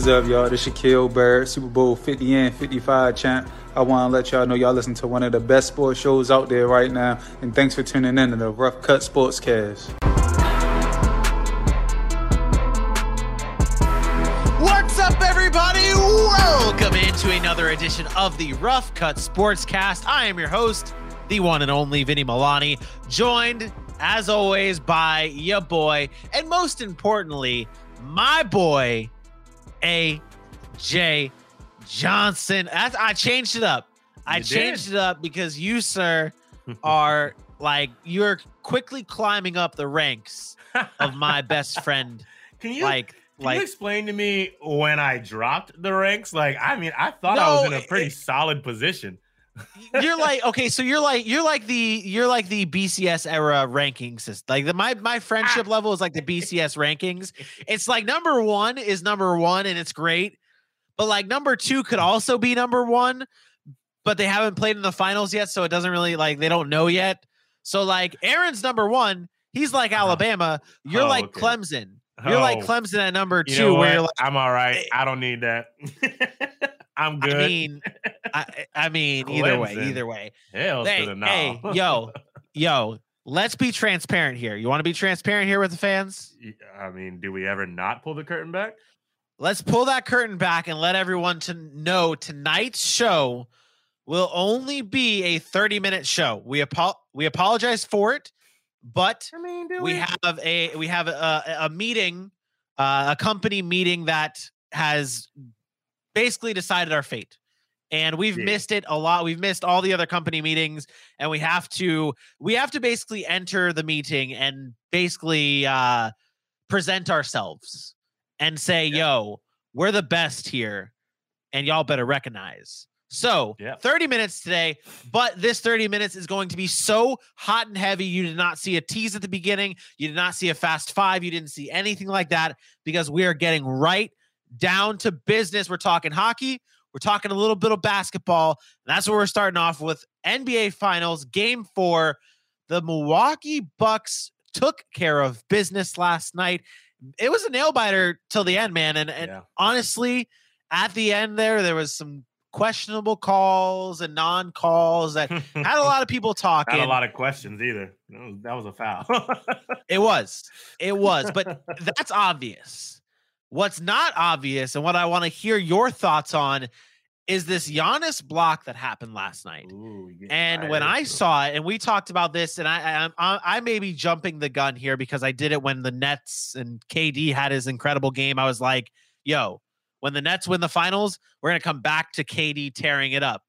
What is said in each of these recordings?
What's up, y'all? This Shaquil Barrett, Super Bowl 50 and 55 champ. I want to let y'all know y'all listen to one of the best sports shows out there right now. And thanks for tuning in to the Rough Cut Sportscast. What's up, everybody? Welcome into another edition of the Rough Cut Sportscast. I am your host, the one and only Vinny Milani, joined, as always, by your boy, and most importantly, my boy, A.J. Johnson. That's, I changed it up. I You changed did. it up because you, sir, are like, you're quickly climbing up the ranks of my best friend. Can you Like, can like, you explain to me when I dropped the ranks? Like, I mean, I thought I was in a pretty it- solid position. You're like okay so you're like you're like the you're like the bcs era ranking system like the my my friendship Ah. level is like the bcs rankings it's like number one is number one and it's great but like number two could also be number one but they haven't played in the finals yet so it doesn't really like they don't know yet so like aaron's number one he's like Uh-huh. alabama you're Oh, like okay. clemson you're like Oh, clemson at number You two know where like I'm all right. Eh. I don't need that. I'm good. i mean I, I mean either way either way Hell hey, to the hey, yo, yo, let's be transparent here. You want to be transparent here with the fans? I mean, do we ever not pull the curtain back? Let's pull that curtain back and let everyone to know tonight's show will only be a 30 minute show. We apo- we apologize for it, but I mean, do we have a we have a, a meeting, uh, a company meeting that has basically decided our fate. And we've Yeah. missed it a lot. We've missed all the other company meetings, and we have to we have to basically enter the meeting and basically uh, present ourselves and say, "Yo, we're the best here, and y'all better recognize." So, Yeah. 30 minutes today, but this 30 minutes is going to be so hot and heavy. You did not see a tease at the beginning. You did not see a fast five. You didn't see anything like that because we are getting right down to business. We're talking hockey. We're talking a little bit of basketball. And that's what we're starting off with. NBA Finals, game four. The Milwaukee Bucks took care of business last night. It was a nail biter till the end, man. And, and Yeah. honestly, at the end there, there was some questionable calls and non-calls that had a lot of people talking. Not a lot of questions either. That was, that was a foul. It was. It was. But that's obvious. What's not obvious, and what I want to hear your thoughts on, is this Giannis block that happened last night. Ooh, And when I so- saw it, and we talked about this, and I, I, I, I may be jumping the gun here because I did it when the Nets and KD had his incredible game. I was like, "Yo, when the Nets win the finals, we're gonna come back to KD tearing it up."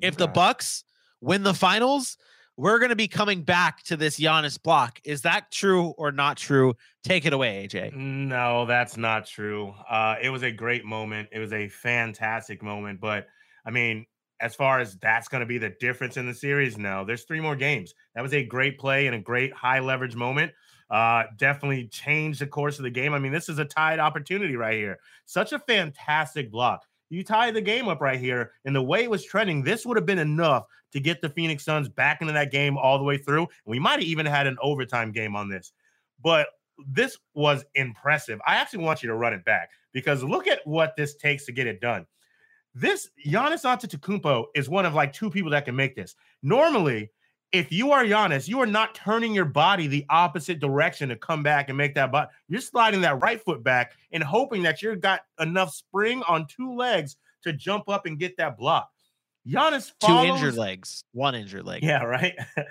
If the Bucks win the finals, we're going to be coming back to this Giannis block. Is that true or not true? Take it away, AJ. No, that's not true. Uh, it was a great moment. It was a fantastic moment. But I mean, as far as that's going to be the difference in the series, no, there's three more games. That was a great play and a great high leverage moment. Uh, definitely changed the course of the game. I mean, this is a tied opportunity right here. Such a fantastic block. You tie the game up right here, and the way it was trending, this would have been enough to get the Phoenix Suns back into that game all the way through. We might have even had an overtime game on this. But this was impressive. I actually want you to run it back because look at what this takes to get it done. This Giannis Antetokounmpo is one of like two people that can make this. Normally, if you are Giannis, you are not turning your body the opposite direction to come back and make that but you're sliding that right foot back and hoping that you've got enough spring on two legs to jump up and get that block. Giannis Two injured legs, one injured leg. yeah, right.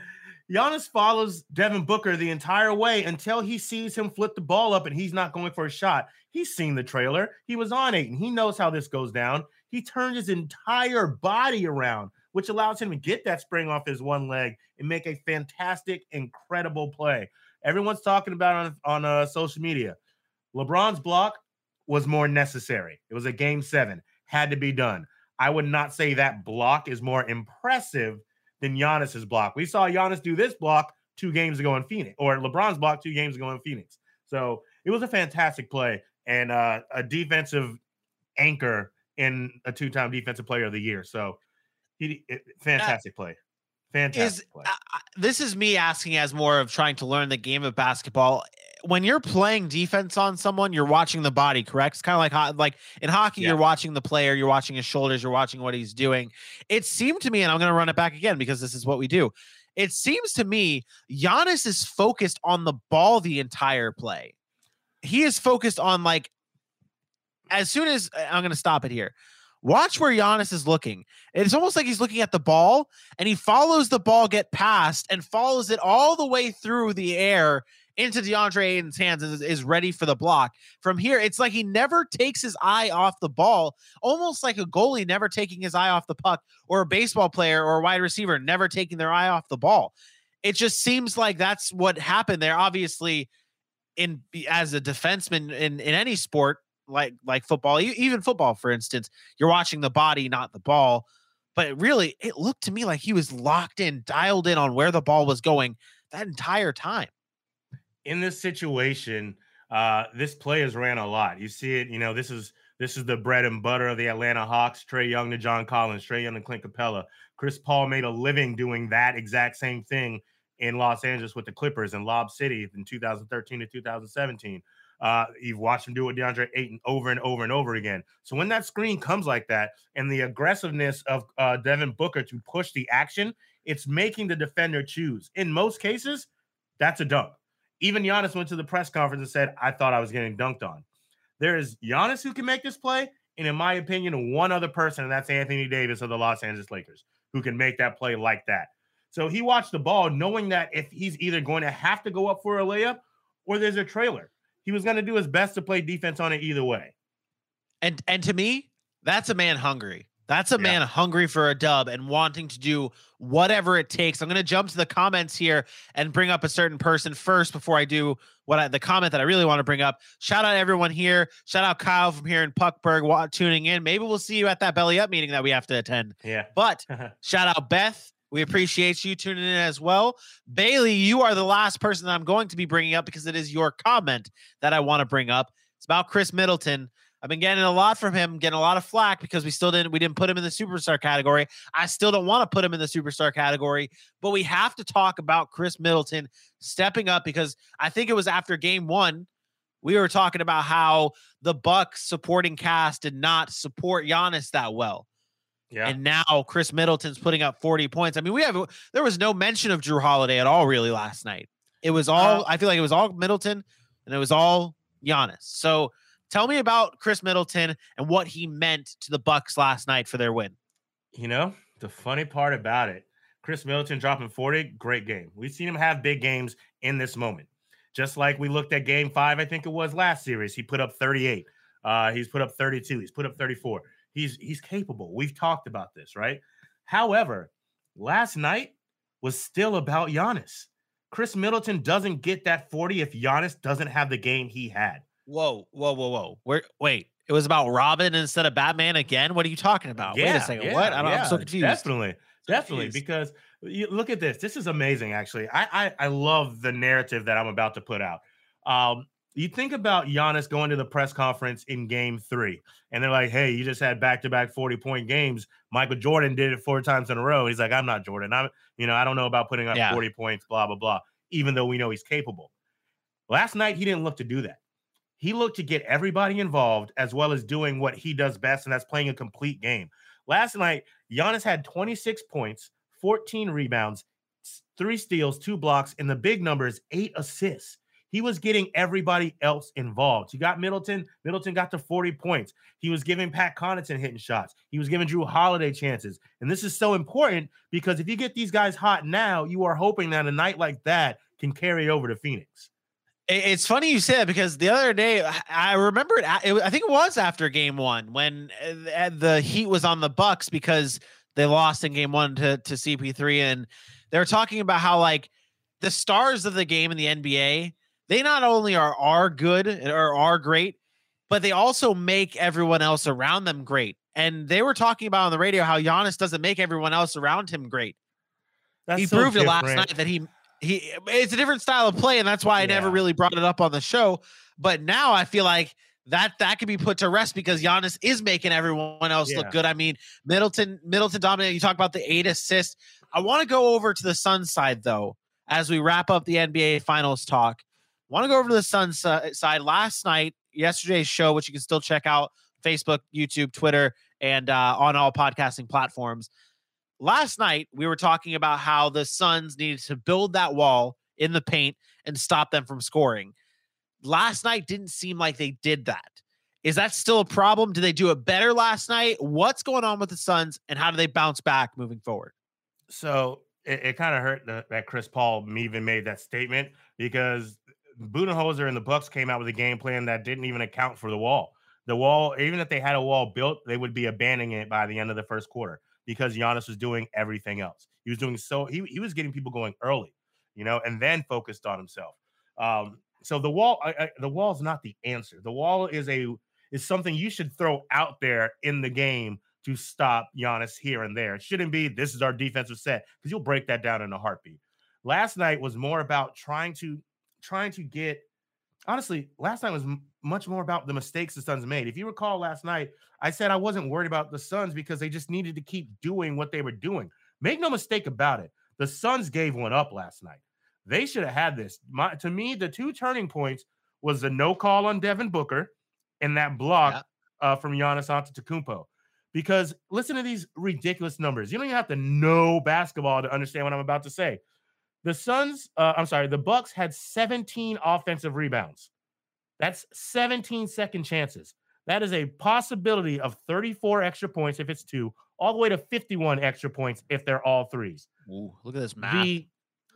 Giannis follows Devin Booker the entire way until he sees him flip the ball up and he's not going for a shot. He's seen the trailer. He was on eight and he knows how this goes down. He turned his entire body around, which allows him to get that spring off his one leg and make a fantastic, incredible play. Everyone's talking about it on on uh, social media. LeBron's block was more necessary. It was a game seven, had to be done. I would not say that block is more impressive than Giannis's block. We saw Giannis do this block two games ago in Phoenix, or LeBron's block two games ago in Phoenix. So it was a fantastic play and uh, a defensive anchor in a two-time defensive player of the year. So he fantastic play. Fantastic is, play. Uh, this is me asking as more of trying to learn the game of basketball. When you're playing defense on someone, you're watching the body, correct? It's kind of like like in hockey, yeah. you're watching the player, you're watching his shoulders, you're watching what he's doing. It seemed to me, and I'm going to run it back again because this is what we do. It seems to me Giannis is focused on the ball the entire play. He is focused on like as soon as I'm going to stop it here. Watch where Giannis is looking. It's almost like he's looking at the ball and he follows the ball get past and follows it all the way through the air into DeAndre Ayton's hands and is, is ready for the block. From here, it's like he never takes his eye off the ball, almost like a goalie never taking his eye off the puck, or a baseball player or a wide receiver never taking their eye off the ball. It just seems like that's what happened there. Obviously, in as a defenseman in, in any sport, like like football, even football, for instance, you're watching the body, not the ball. But really, it looked to me like he was locked in, dialed in on where the ball was going that entire time. In this situation, uh, this play has ran a lot. You see it, you know, this is this is the bread and butter of the Atlanta Hawks. Trae Young to John Collins, Trae Young to Clint Capela. Chris Paul made a living doing that exact same thing in Los Angeles with the Clippers and Lob City in 2013 to 2017. Uh, you've watched him do it with DeAndre Ayton over and over and over again. So when that screen comes like that and the aggressiveness of uh, Devin Booker to push the action, it's making the defender choose. In most cases, that's a dunk. Even Giannis went to the press conference and said, I thought I was getting dunked on. There is Giannis who can make this play. And in my opinion, one other person, and that's Anthony Davis of the Los Angeles Lakers, who can make that play like that. So he watched the ball knowing that if he's either going to have to go up for a layup or there's a trailer he was going to do his best to play defense on it either way. And and to me, that's a man hungry. That's a yeah. man hungry for a dub and wanting to do whatever it takes. I'm going to jump to the comments here and bring up a certain person first before I do what I, the comment that I really want to bring up. Shout out everyone here. Shout out Kyle from here in Puckburg tuning in. Maybe we'll see you at that belly up meeting that we have to attend. Yeah. But shout out Beth we appreciate you tuning in as well. Bailey, you are the last person I'm going to be bringing up because it is your comment that I want to bring up. It's about Khris Middleton. I've been getting a lot from him, getting a lot of flack because we still didn't we didn't put him in the superstar category. I still don't want to put him in the superstar category, but we have to talk about Khris Middleton stepping up because I think it was after game 1 we were talking about how the Bucks supporting cast did not support Giannis that well. Yeah. And now Khris Middleton's putting up 40 points. I mean, we have there was no mention of Jrue Holiday at all really last night. It was all uh, I feel like it was all Middleton and it was all Giannis. So tell me about Khris Middleton and what he meant to the Bucks last night for their win. You know, the funny part about it, Khris Middleton dropping 40, great game. We've seen him have big games in this moment. Just like we looked at game five, I think it was last series. He put up 38. Uh, he's put up 32. He's put up 34. He's he's capable. We've talked about this, right? However, last night was still about Giannis. Khris Middleton doesn't get that 40 if Giannis doesn't have the game he had. Whoa, whoa, whoa, whoa. Where wait, it was about Robin instead of Batman again? What are you talking about? Yeah, wait a second. Yeah, what? I yeah, I'm so confused. Definitely. Definitely, confused. because you, look at this. This is amazing, actually. I, I I love the narrative that I'm about to put out. Um, you think about Giannis going to the press conference in game three, and they're like, hey, you just had back to back 40 point games. Michael Jordan did it four times in a row. He's like, I'm not Jordan. I'm, you know, I don't know about putting up yeah. 40 points, blah, blah, blah, even though we know he's capable. Last night, he didn't look to do that. He looked to get everybody involved as well as doing what he does best, and that's playing a complete game. Last night, Giannis had 26 points, 14 rebounds, three steals, two blocks, and the big number is eight assists. He was getting everybody else involved. He got Middleton. Middleton got to 40 points. He was giving Pat Connaughton hitting shots. He was giving Jrue Holiday chances. And this is so important because if you get these guys hot now, you are hoping that a night like that can carry over to Phoenix. It's funny you said because the other day I remember it, I think it was after game one when uh, the Heat was on the Bucks because they lost in game one to, to CP3 and they were talking about how like the stars of the game in the NBA they not only are are good or are great, but they also make everyone else around them great. And they were talking about on the radio how Giannis doesn't make everyone else around him great. That's he so proved it last night that he he it's a different style of play, and that's why I never really brought it up on the show. But now I feel like that that can be put to rest because Giannis is making everyone else Yeah. look good. I mean, Middleton Middleton dominated. You talk about the eight assists. I want to go over to the Sun side though as we wrap up the NBA Finals talk. Want to go over to the Sun si- side. Last night, yesterday's show, which you can still check out Facebook, YouTube, Twitter, and uh, on all podcasting platforms last night we were talking about how the Suns needed to build that wall in the paint and stop them from scoring. Last night didn't seem like they did that. Is that still a problem? Did they do it better last night? What's going on with the Suns and how do they bounce back moving forward? So it, it kind of hurt that, that Chris Paul even made that statement because Budenholzer and the Bucks came out with a game plan that didn't even account for the wall. The wall, even if they had a wall built, they would be abandoning it by the end of the first quarter because Giannis was doing everything else. He was doing so he, he was getting people going early, you know, and then focused on himself. Um, so the wall, I, I, the wall is not the answer. The wall is a is something you should throw out there in the game to stop Giannis here and there. It shouldn't be this is our defensive set because you'll break that down in a heartbeat. Last night was more about trying to trying to get honestly, last night was m- much more about the mistakes the Suns made. If you recall last night, I said I wasn't worried about the Suns because they just needed to keep doing what they were doing. Make no mistake about it. The Suns gave one up last night. They should have had this. My, to me, the two turning points was the no call on Devin Booker and that block uh, from Giannis Antetokounmpo. Because listen to these ridiculous numbers. You don't even have to know basketball to understand what I'm about to say. The Suns, uh, I'm sorry, the Bucks had 17 offensive rebounds. That's 17 second chances. That is a possibility of 34 extra points if it's two, all the way to 51 extra points if they're all threes. Ooh, look at this math. The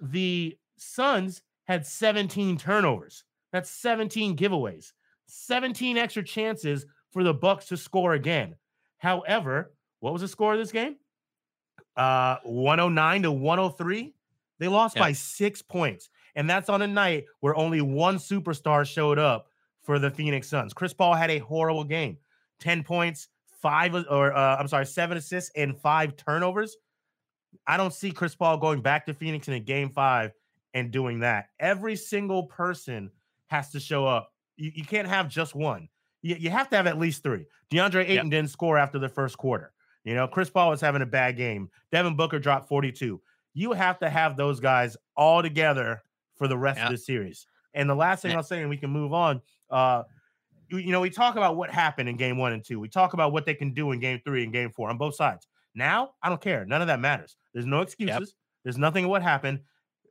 the Suns had 17 turnovers. That's 17 giveaways. 17 extra chances for the Bucks to score again. However, what was the score of this game? Uh 109 to 103. They lost Yeah. by 6 points. And that's on a night where only one superstar showed up for the Phoenix Suns. Chris Paul had a horrible game. 10 points, 5 or uh, I'm sorry, 7 assists and 5 turnovers. I don't see Chris Paul going back to Phoenix in a game 5 and doing that. Every single person has to show up. You, you can't have just one. You, you have to have at least three. DeAndre Ayton didn't score after the first quarter. You know, Chris Paul was having a bad game. Devin Booker dropped 42. You have to have those guys all together for the rest Yeah. of the series. And the last thing Yeah. I'll say, and we can move on. Uh, you, you know, we talk about what happened in game one and two. We talk about what they can do in game three and game four on both sides. Now, I don't care. None of that matters. There's no excuses. There's nothing of what happened.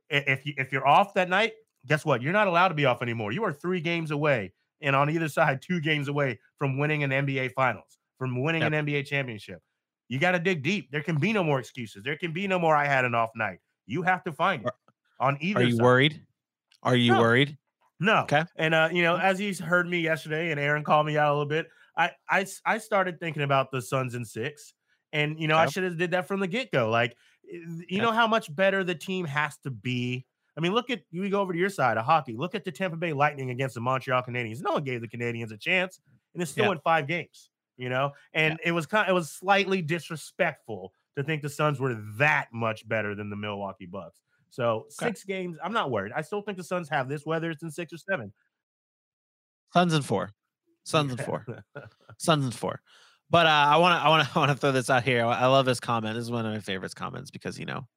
If you, if you're off that night, guess what? You're not allowed to be off anymore. You are three games away, and on either side, two games away from winning an NBA Finals, from winning Yep. an NBA championship. You got to dig deep. There can be no more excuses. There can be no more. I had an off night. You have to find it on either. Are you side. worried? Are you No. worried? No. Okay. And uh, you know, as he's heard me yesterday, and Aaron called me out a little bit. I I, I started thinking about the Suns and six, and you know, I should have did that from the get go. Like, eh, you know how much better the team has to be. I mean, look at you go over to your side of hockey. Look at the Tampa Bay Lightning against the Montreal Canadiens. No one gave the Canadiens a chance, and it's still Yeah. in five games. You know, and it was kind. of, It was slightly disrespectful to think the Suns were that much better than the Milwaukee Bucks. So Okay. six games, I'm not worried. I still think the Suns have this, whether it's in six or seven. Suns and four. Suns and four. Suns and four. But uh, I want to I want to I want to throw this out here. I I love this comment. This is one of my favorites comments because you know,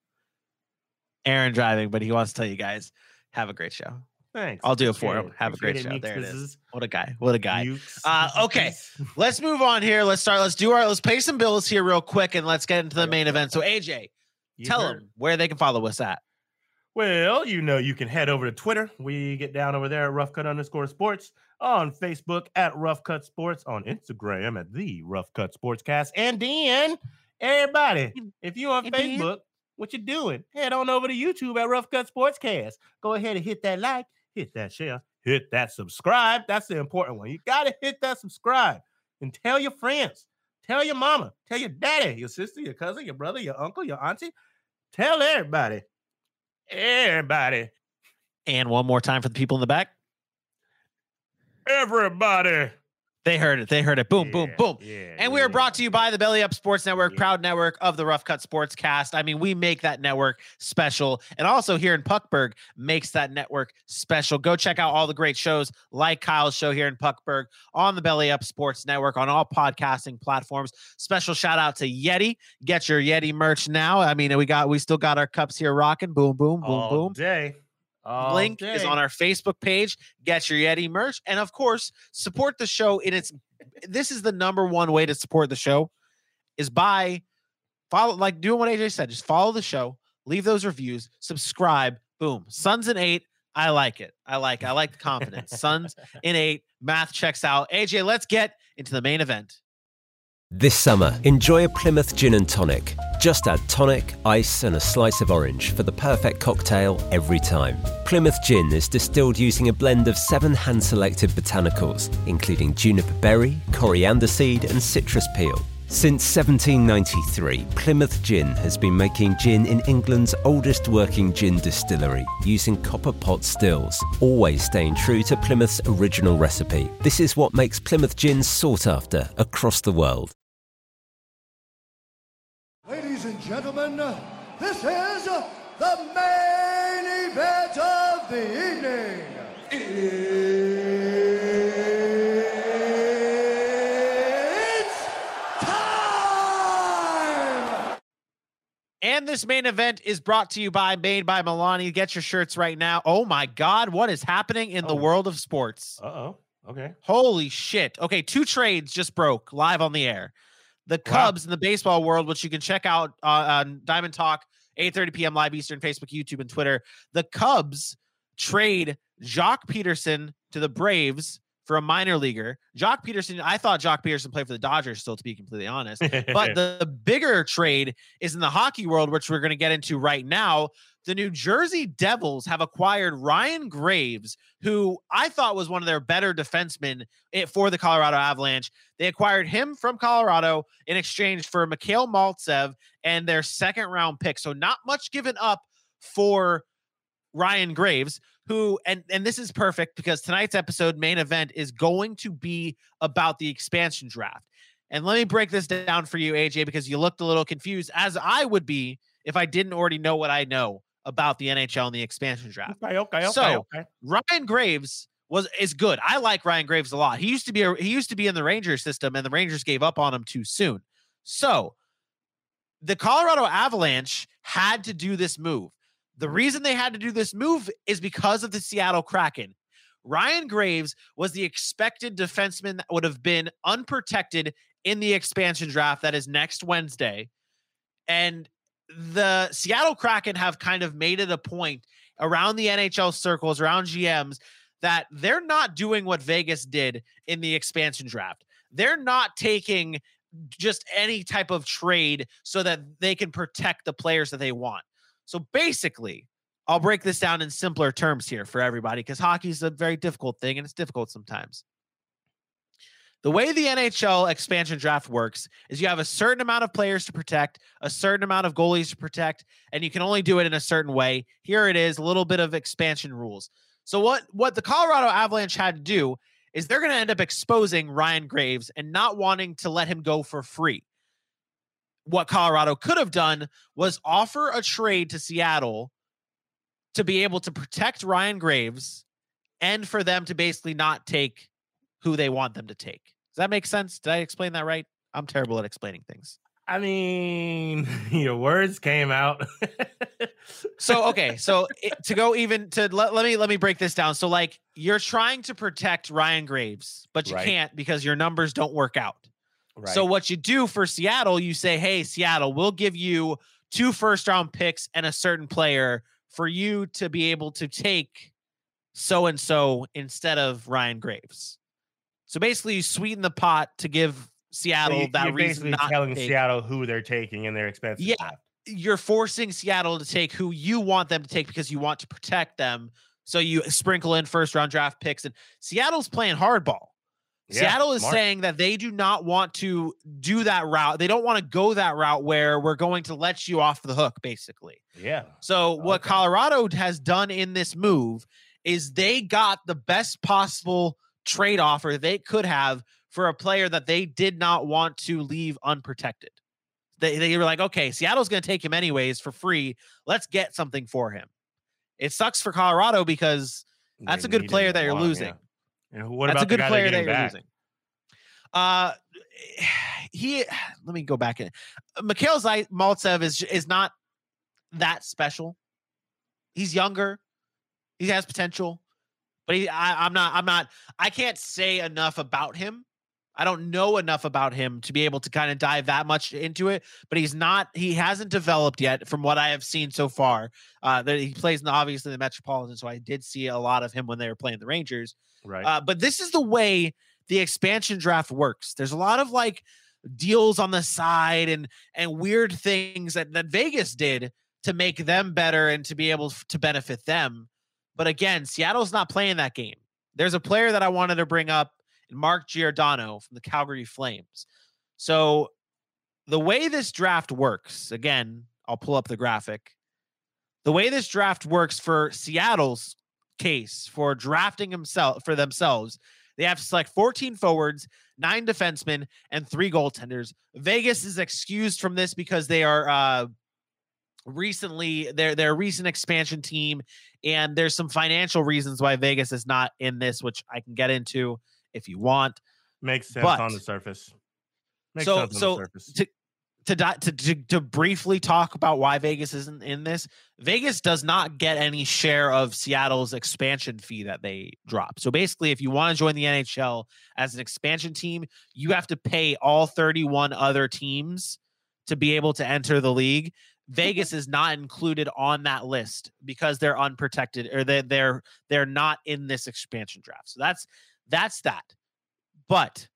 Aaron driving, but he wants to tell you guys have a great show. Thanks. I'll do it for him. Have a great show. Meeks. There it is. What a guy. What a guy. Uh, okay. Let's move on here. Let's start. Let's do our. Let's pay some bills here real quick, and let's get into the main event. So AJ, You tell heard. them where they can follow us at. Well, you know, you can head over to Twitter. We get down over there at Rough Cut underscore sports on Facebook at Rough Cut Sports on Instagram at the Rough Cut Sportscast. And then everybody, if you're on Facebook, what you doing? Head on over to YouTube at Rough Cut Sportscast. Go ahead and hit that like, hit that share, hit that subscribe. That's the important one. You gotta hit that subscribe and tell your friends, tell your mama, tell your daddy, your sister, your cousin, your brother, your uncle, your auntie. Tell everybody. Everybody. And one more time for the people in the back. Everybody. They heard it. They heard it. Boom, boom, Yeah, boom. Yeah, And we are brought to you by the Belly Up Sports Network, Yeah. proud network of the Rough Cut Sports Cast. I mean, we make that network special. And also here in Puckburg makes that network special. Go check out all the great shows like Kyle's show here in Puckburg on the Belly Up Sports Network on all podcasting platforms. Special shout out to Yeti. Get your Yeti merch now. I mean, we got we still got our cups here rocking. Boom, boom, boom, all boom. day. All link is on our Facebook page. Get your Yeti merch, and of course, support the show in its. This is the number one way to support the show, is by follow like doing what AJ said. Just follow the show, leave those reviews, subscribe. Boom, Suns and eight. I like it. I like. I like the confidence. Suns in eight. Math checks out. AJ, let's get into the main event. This summer, enjoy a Plymouth Gin and Tonic. Just add tonic, ice, and a slice of orange for the perfect cocktail every time. Plymouth Gin is distilled using a blend of seven hand selected botanicals, including juniper berry, coriander seed, and citrus peel. Since 1793, Plymouth Gin has been making gin in England's oldest working gin distillery using copper pot stills, always staying true to Plymouth's original recipe. This is what makes Plymouth Gin sought after across the world. This is the main event of the evening. It's time! And this main event is brought to you by Made by Milani. Get your shirts right now. Oh my God, what is happening in the Oh. world of sports? Uh oh. Okay. Holy shit. Okay, two trades just broke live on the air. The Cubs in the baseball world, which you can check out uh, on Diamond Talk, 8:30 p.m. live Eastern, Facebook, YouTube, and Twitter. The Cubs trade Joc Pederson to the Braves for a minor leaguer. Joc Pederson, I thought Joc Pederson played for the Dodgers, still to be completely honest. But the, the bigger trade is in the hockey world, which we're going to get into right now. The New Jersey Devils have acquired Ryan Graves, who I thought was one of their better defensemen eh, for the Colorado Avalanche. They acquired him from Colorado in exchange for Mikhail Maltsev and their second round pick. So not much given up for Ryan Graves, who and and this is perfect because tonight's episode main event is going to be about the expansion draft. And let me break this down for you, AJ, because you looked a little confused, as I would be if I didn't already know what I know about the NHL and the expansion draft. okay. Okay. Okay. So- okay. Ryan Graves was is good. I like Ryan Graves a lot. He used to be a, he used to be in the Rangers system, and the Rangers gave up on him too soon. So the Colorado Avalanche had to do this move. The reason they had to do this move is because of the Seattle Kraken. Ryan Graves was the expected defenseman that would have been unprotected in the expansion draft that is next Wednesday. And the Seattle Kraken have kind of made it a point around the NHL circles, around GMs, that they're not doing what Vegas did in the expansion draft. They're not taking just any type of trade so that they can protect the players that they want. So basically, I'll break this down in simpler terms here for everybody because hockey is a very difficult thing and it's difficult sometimes. The way the NHL expansion draft works is you have a certain amount of players to protect, a certain amount of goalies to protect, and you can only do it in a certain way. Here it is, a little bit of expansion rules. So what what the Colorado Avalanche had to do is they're going to end up exposing Ryan Graves and not wanting to let him go for free. What Colorado could have done was offer a trade to Seattle to be able to protect Ryan Graves and for them to basically not take who they want them to take. Does that make sense? Did I explain that right? I'm terrible at explaining things. I mean, your words came out. So okay, so it, to go even to let, let me let me break this down. So like you're trying to protect Ryan Graves, but you Right. can't because your numbers don't work out. right. So what you do for Seattle, you say, "Hey, Seattle, we'll give you two first round picks and a certain player for you to be able to take so and so instead of Ryan Graves." So basically, you sweeten the pot to give So Seattle you- that you're reason basically not telling Seattle who they're taking in their expensive Yeah. You're forcing Seattle to take who you want them to take because you want to protect them. So you sprinkle in first round draft picks, and Seattle's playing hardball. Yeah, Seattle is smart. saying that they do not want to do that route. They don't want to go that route where we're going to let you off the hook, basically. Yeah. So, what Okay. Colorado has done in this move is they got the best possible trade offer they could have for a player that they did not want to leave unprotected. They, they were like, okay, Seattle's going to take him anyways for free. Let's get something for him. It sucks for Colorado because that's They a good player that you're losing. yeah. And what That's about a good the guy player that you're back? losing. Uh, he. Let me go back in. Mikhail Zai- Maltsev is is not that special. He's younger. He has potential, but he. I, I'm not. I'm not. I can't say enough about him. I don't know enough about him to be able to kind of dive that much into it. But he's not. He hasn't developed yet, from what I have seen so far. Uh, that he plays in the, obviously the Metropolitan, so I did see a lot of him when they were playing the Rangers. Right. Uh, but this is the way the expansion draft works. There's a lot of like deals on the side and and weird things that, that Vegas did to make them better and to be able to benefit them. But again, Seattle's not playing that game. There's a player that I wanted to bring up, Mark Giordano from the Calgary Flames. So the way this draft works, again, I'll pull up the graphic. The way this draft works for Seattle's case for drafting himself for themselves, they have to select 14 forwards, nine defensemen, and three goaltenders. Vegas is excused from this because they are uh recently they're they're a recent expansion team and there's some financial reasons why Vegas is not in this which I can get into if you want Makes sense on the surface. Makes so- sense on so the surface. to to, to to to briefly talk about why Vegas isn't in this. Vegas does not get any share of Seattle's expansion fee that they drop. So basically, if you want to join the NHL as an expansion team, you have to pay all 31 other teams to be able to enter the league. Vegas is not included on that list because they're unprotected or they they're they're not in this expansion draft. So that's that's that. But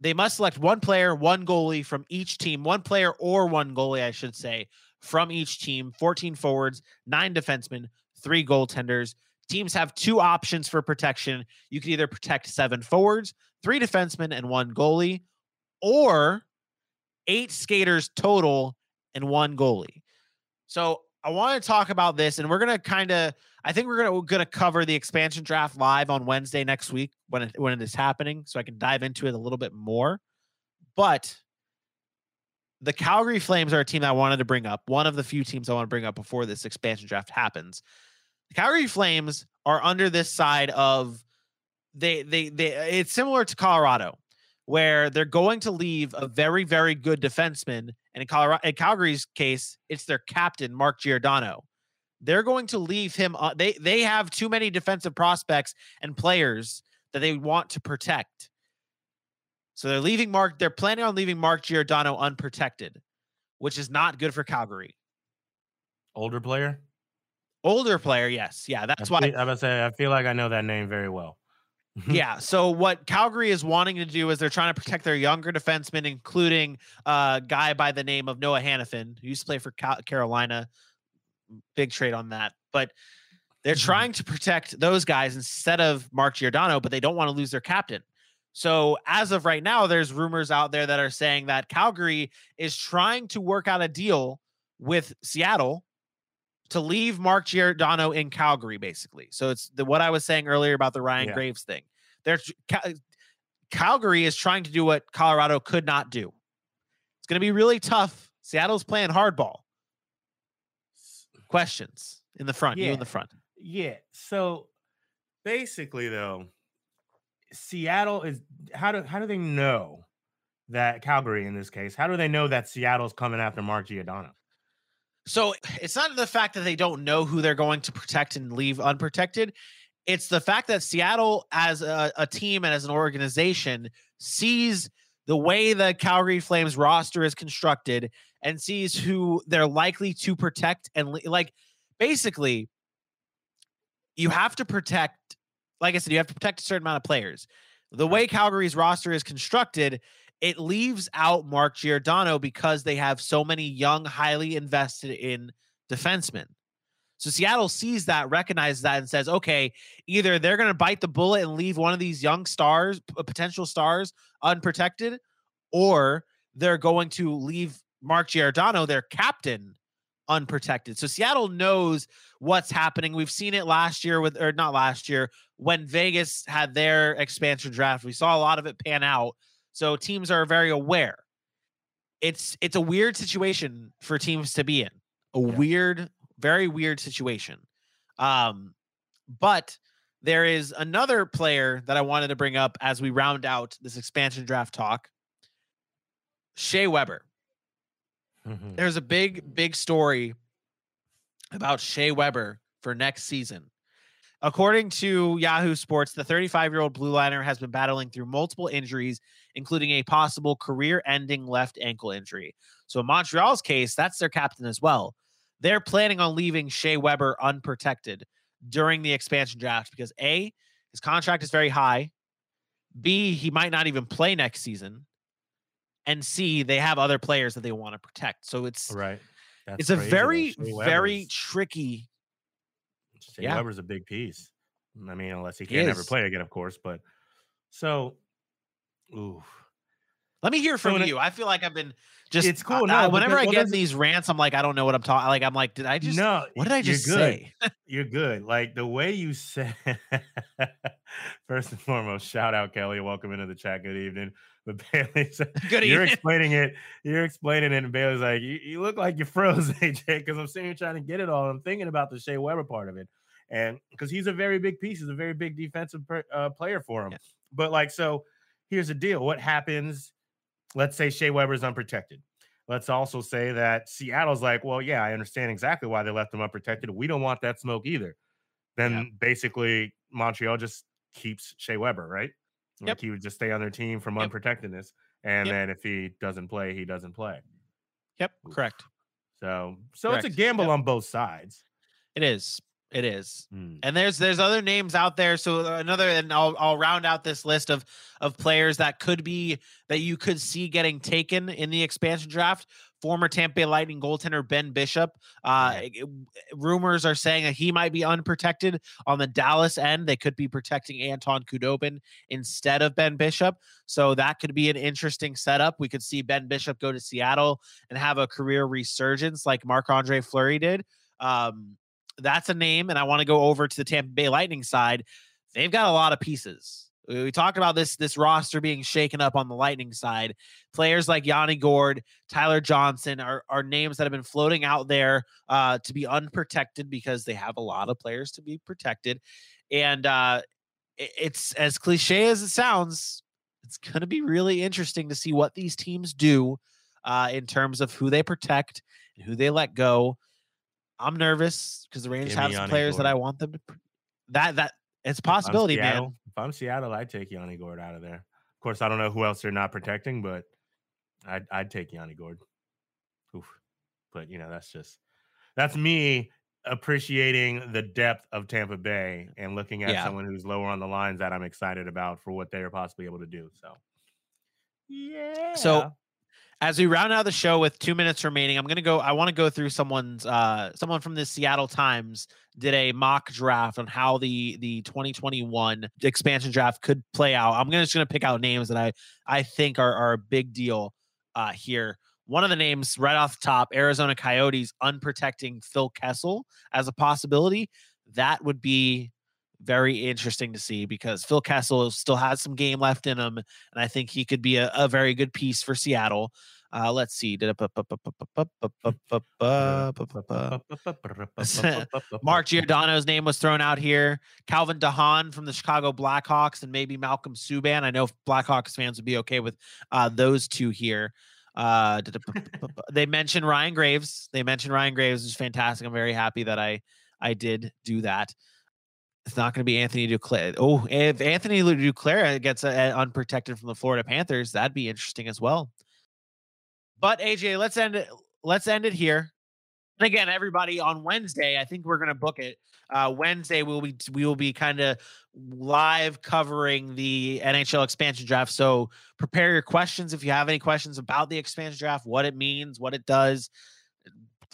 they must select one player, one goalie from each team, one player or one goalie, I should say, from each team, 14 forwards, nine defensemen, three goaltenders. Teams have two options for protection. You can either protect seven forwards, three defensemen, and one goalie, or eight skaters total and one goalie. So I want to talk about this, and we're gonna kind of. I think we're gonna we're gonna cover the expansion draft live on Wednesday next week when it when it is happening, so I can dive into it a little bit more. But the Calgary Flames are a team I wanted to bring up. One of the few teams I want to bring up before this expansion draft happens. The Calgary Flames are under this side of they they they. It's similar to Colorado, where they're going to leave a very very good defenseman, and in Colorado, in Calgary's case, it's their captain Mark Giordano. They're going to leave him. Uh, they they have too many defensive prospects and players that they want to protect. So they're leaving Mark. They're planning on leaving Mark Giordano unprotected, which is not good for Calgary. Older player. Older player, yes, yeah, that's I why. I was say I feel like I know that name very well. Yeah. So what Calgary is wanting to do is they're trying to protect their younger defensemen, including a guy by the name of Noah Hanifin, who used to play for Carolina. Big trade on that, but they're Mhm. trying to protect those guys instead of Mark Giordano, but they don't want to lose their captain. So as of right now, there's rumors out there that are saying that Calgary is trying to work out a deal with Seattle to leave Mark Giordano in Calgary, basically. So it's the, what I was saying earlier about the Ryan Yeah. Graves thing. They're Cal- uh, Calgary is trying to do what Colorado could not do. It's going to be really tough. Seattle's playing hardball. Questions in the front, you Yeah. in the front. Yeah. So basically, though, Seattle is how do how do they know that Calgary in this case? How do they know that Seattle's coming after Mark Giordano? So it's not the fact that they don't know who they're going to protect and leave unprotected. It's the fact that Seattle, as a, a team and as an organization, sees the way the Calgary Flames roster is constructed and sees who they're likely to protect. And le- like basically, you have to protect, like I said, you have to protect a certain amount of players. The way Calgary's roster is constructed, it leaves out Mark Giordano because they have so many young, highly invested in defensemen. So Seattle sees that, recognizes that, and says, okay, either they're going to bite the bullet and leave one of these young stars, uh, potential stars, unprotected, or they're going to leave Mark Giordano, their captain, unprotected. So Seattle knows what's happening. We've seen it last year with, or not last year, when Vegas had their expansion draft. We saw a lot of it pan out. So teams are very aware. It's it's a weird situation for teams to be in. A Yeah. weird, very weird situation. Um, but there is another player that I wanted to bring up as we round out this expansion draft talk. Shea Weber Mhm. there's a big, big story about Shea Weber for next season. According to Yahoo Sports, the 35 year old blue liner has been battling through multiple injuries, including a possible career ending left ankle injury. So, in Montreal's case, that's their captain as well. They're planning on leaving Shea Weber unprotected during the expansion draft because A, his contract is very high. B, he might not even play next season. And C, they have other players that they want to protect. So it's Right. That's it's a crazy, though. very, very tricky. Shea yeah. Weber's a big piece. I mean, unless he can never is. play again, of course. But so, ooh, Let me hear So from it- you. I feel like I've been just It's cool, uh, no, uh, because- whenever I well, get these rants, I'm like, I don't know what I'm talking. Like, I'm like, did I just? no, what did I you're just good. say? You're good. Like the way you said. First and foremost, shout out Kelly. Welcome into the chat. Good evening. But Bailey, Good you're evening. explaining it. You're explaining it, and Bailey's like, "You, you look like you froze, AJ." Because I'm sitting here trying to get it all. I'm thinking about the Shea Weber part of it, and because he's a very big piece, he's a very big defensive per, uh, player for him. But like, so here's the deal: what happens? Let's say Shea Weber is unprotected. Let's also say that Seattle's like, well, yeah, I understand exactly why they left him unprotected. We don't want that smoke either. Then Yeah. basically Montreal just keeps Shea Weber, right? Like Yep. he would just stay on their team from Yep. unprotectedness. And Yep. then if he doesn't play, he doesn't play. Yep, correct. So so it's a gamble on both sides. It is. It is. Hmm. And there's there's other names out there. So another, and I'll I'll round out this list of of players that could be that you could see getting taken in the expansion draft. Former Tampa Bay Lightning goaltender Ben Bishop. Uh, rumors are saying that he might be unprotected on the Dallas end. They could be protecting Anton Khudobin instead of Ben Bishop. So that could be an interesting setup. We could see Ben Bishop go to Seattle and have a career resurgence like Marc Andre Fleury did. Um, that's a name. And I want to go over to the Tampa Bay Lightning side. They've got a lot of pieces. We talked about this this roster being shaken up on the Lightning side. Players like Yanni Gourde, Tyler Johnson are, are names that have been floating out there uh, to be unprotected because they have a lot of players to be protected. And uh, it- it's as cliche as it sounds, it's going to be really interesting to see what these teams do uh, in terms of who they protect and who they let go. I'm nervous because the Rangers Give have some players that I want them to. That that it's a If possibility, man. If I'm Seattle, I'd take Yanni Gourde out of there. Of course, I don't know who else they're not protecting, but I'd I'd take Yanni Gourde. Oof. But you know, that's just that's me appreciating the depth of Tampa Bay and looking at Yeah. someone who's lower on the lines that I'm excited about for what they're possibly able to do. So yeah. So as we round out the show with two minutes remaining, I'm gonna go. I want to go through someone's uh someone from the Seattle Times did a mock draft on how the the 2021 expansion draft could play out. I'm gonna just gonna pick out names that I I think are are a big deal uh here. One of the names right off the top, Arizona Coyotes unprotecting Phil Kessel as a possibility. That would be very interesting to see because Phil Kessel still has some game left in him, and I think he could be a, a very good piece for Seattle. Uh, let's see. Mark Giordano's name was thrown out here. Calvin DeHaan from the Chicago Blackhawks, and maybe Malcolm Subban. I know Blackhawks fans would be okay with uh, those two here. Uh, they mentioned Ryan Graves. They mentioned Ryan Graves which is fantastic. I'm very happy that I I did do that. It's not going to be Anthony Duclair. Oh, if Anthony Duclair gets uh, unprotected from the Florida Panthers, that'd be interesting as well. But AJ, let's end it. Let's end it here. And again, everybody on Wednesday, I think we're going to book it. Uh, Wednesday, we'll be we will be kind of live covering the NHL expansion draft. So prepare your questions if you have any questions about the expansion draft, what it means, what it does.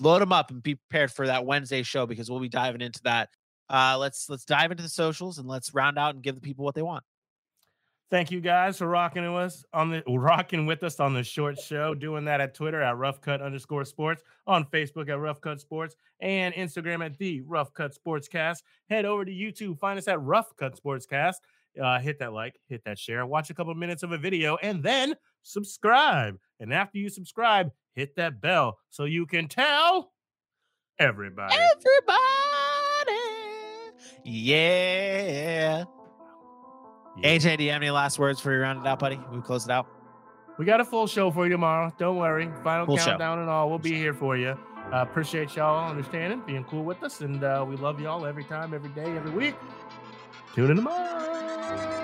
Load them up and be prepared for that Wednesday show because we'll be diving into that. Uh, let's let's dive into the socials and let's round out and give the people what they want. Thank you guys for rocking with us on the rocking with us on the short show. Doing that at Twitter at Rough Cut underscore Sports, on Facebook at Rough Cut Sports, and Instagram at the Rough Cut Sportscast. Head over to YouTube, find us at Rough Cut Sportscast. Uh, hit that like, hit that share, watch a couple minutes of a video, and then subscribe. And after you subscribe, hit that bell so you can tell everybody. Everybody. Yeah. Yeah. AJ, do you have any last words for you round it out, buddy? We close it out. We got a full show for you tomorrow. Don't worry. Final Full show. countdown and all. We'll be here for you. Uh, appreciate y'all understanding, being cool with us, and uh, we love y'all every time, every day, every week. Tune in tomorrow.